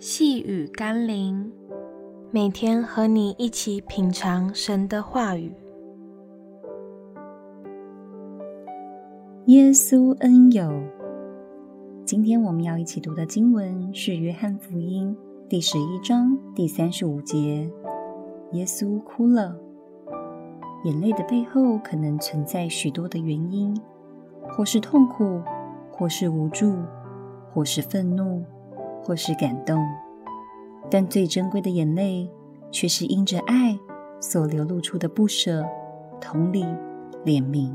细雨甘霖，每天和你一起品尝神的话语。耶稣恩友，今天我们要一起读的经文是《约翰福音》第十一章第三十五节。耶稣哭了，眼泪的背后可能存在许多的原因，或是痛苦。或是无助，或是愤怒，或是感动，但最珍贵的眼泪，却是因着爱所流露出的不舍、同理、怜悯。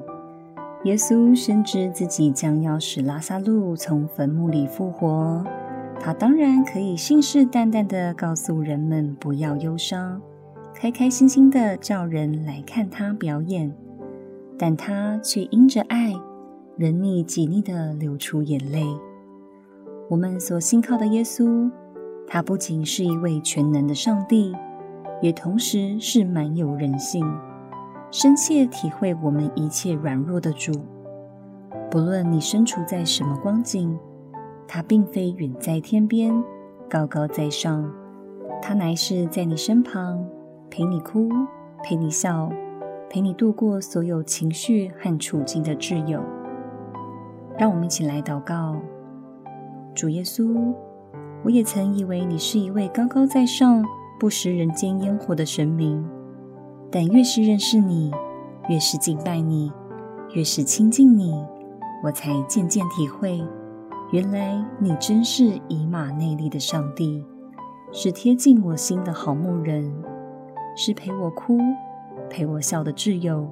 耶稣深知自己将要使拉撒路从坟墓里复活，他当然可以信誓旦旦地告诉人们不要忧伤，开开心心地叫人来看他表演，但他却因着爱。人溺己逆地流出眼泪。我们所信靠的耶稣，他不仅是一位全能的上帝，也同时是满有人性、深切体会我们一切软弱的主。不论你身处在什么光景，他并非远在天边、高高在上，他乃是在你身旁，陪你哭，陪你笑，陪你度过所有情绪和处境的挚友。让我们一起来祷告，主耶稣，我也曾以为你是一位高高在上、不食人间烟火的神明，但越是认识你，越是敬拜你，越是亲近你，我才渐渐体会，原来你真是以马内利的上帝，是贴近我心的好牧人，是陪我哭、陪我笑的挚友。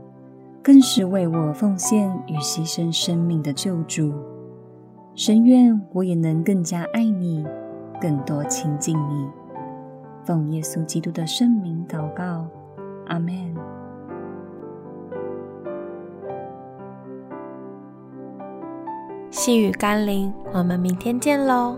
更是为我奉献与牺牲生命的救主，深愿我也能更加爱你，更多亲近你。奉耶稣基督的圣名祷告，阿门。细雨甘霖，我们明天见喽。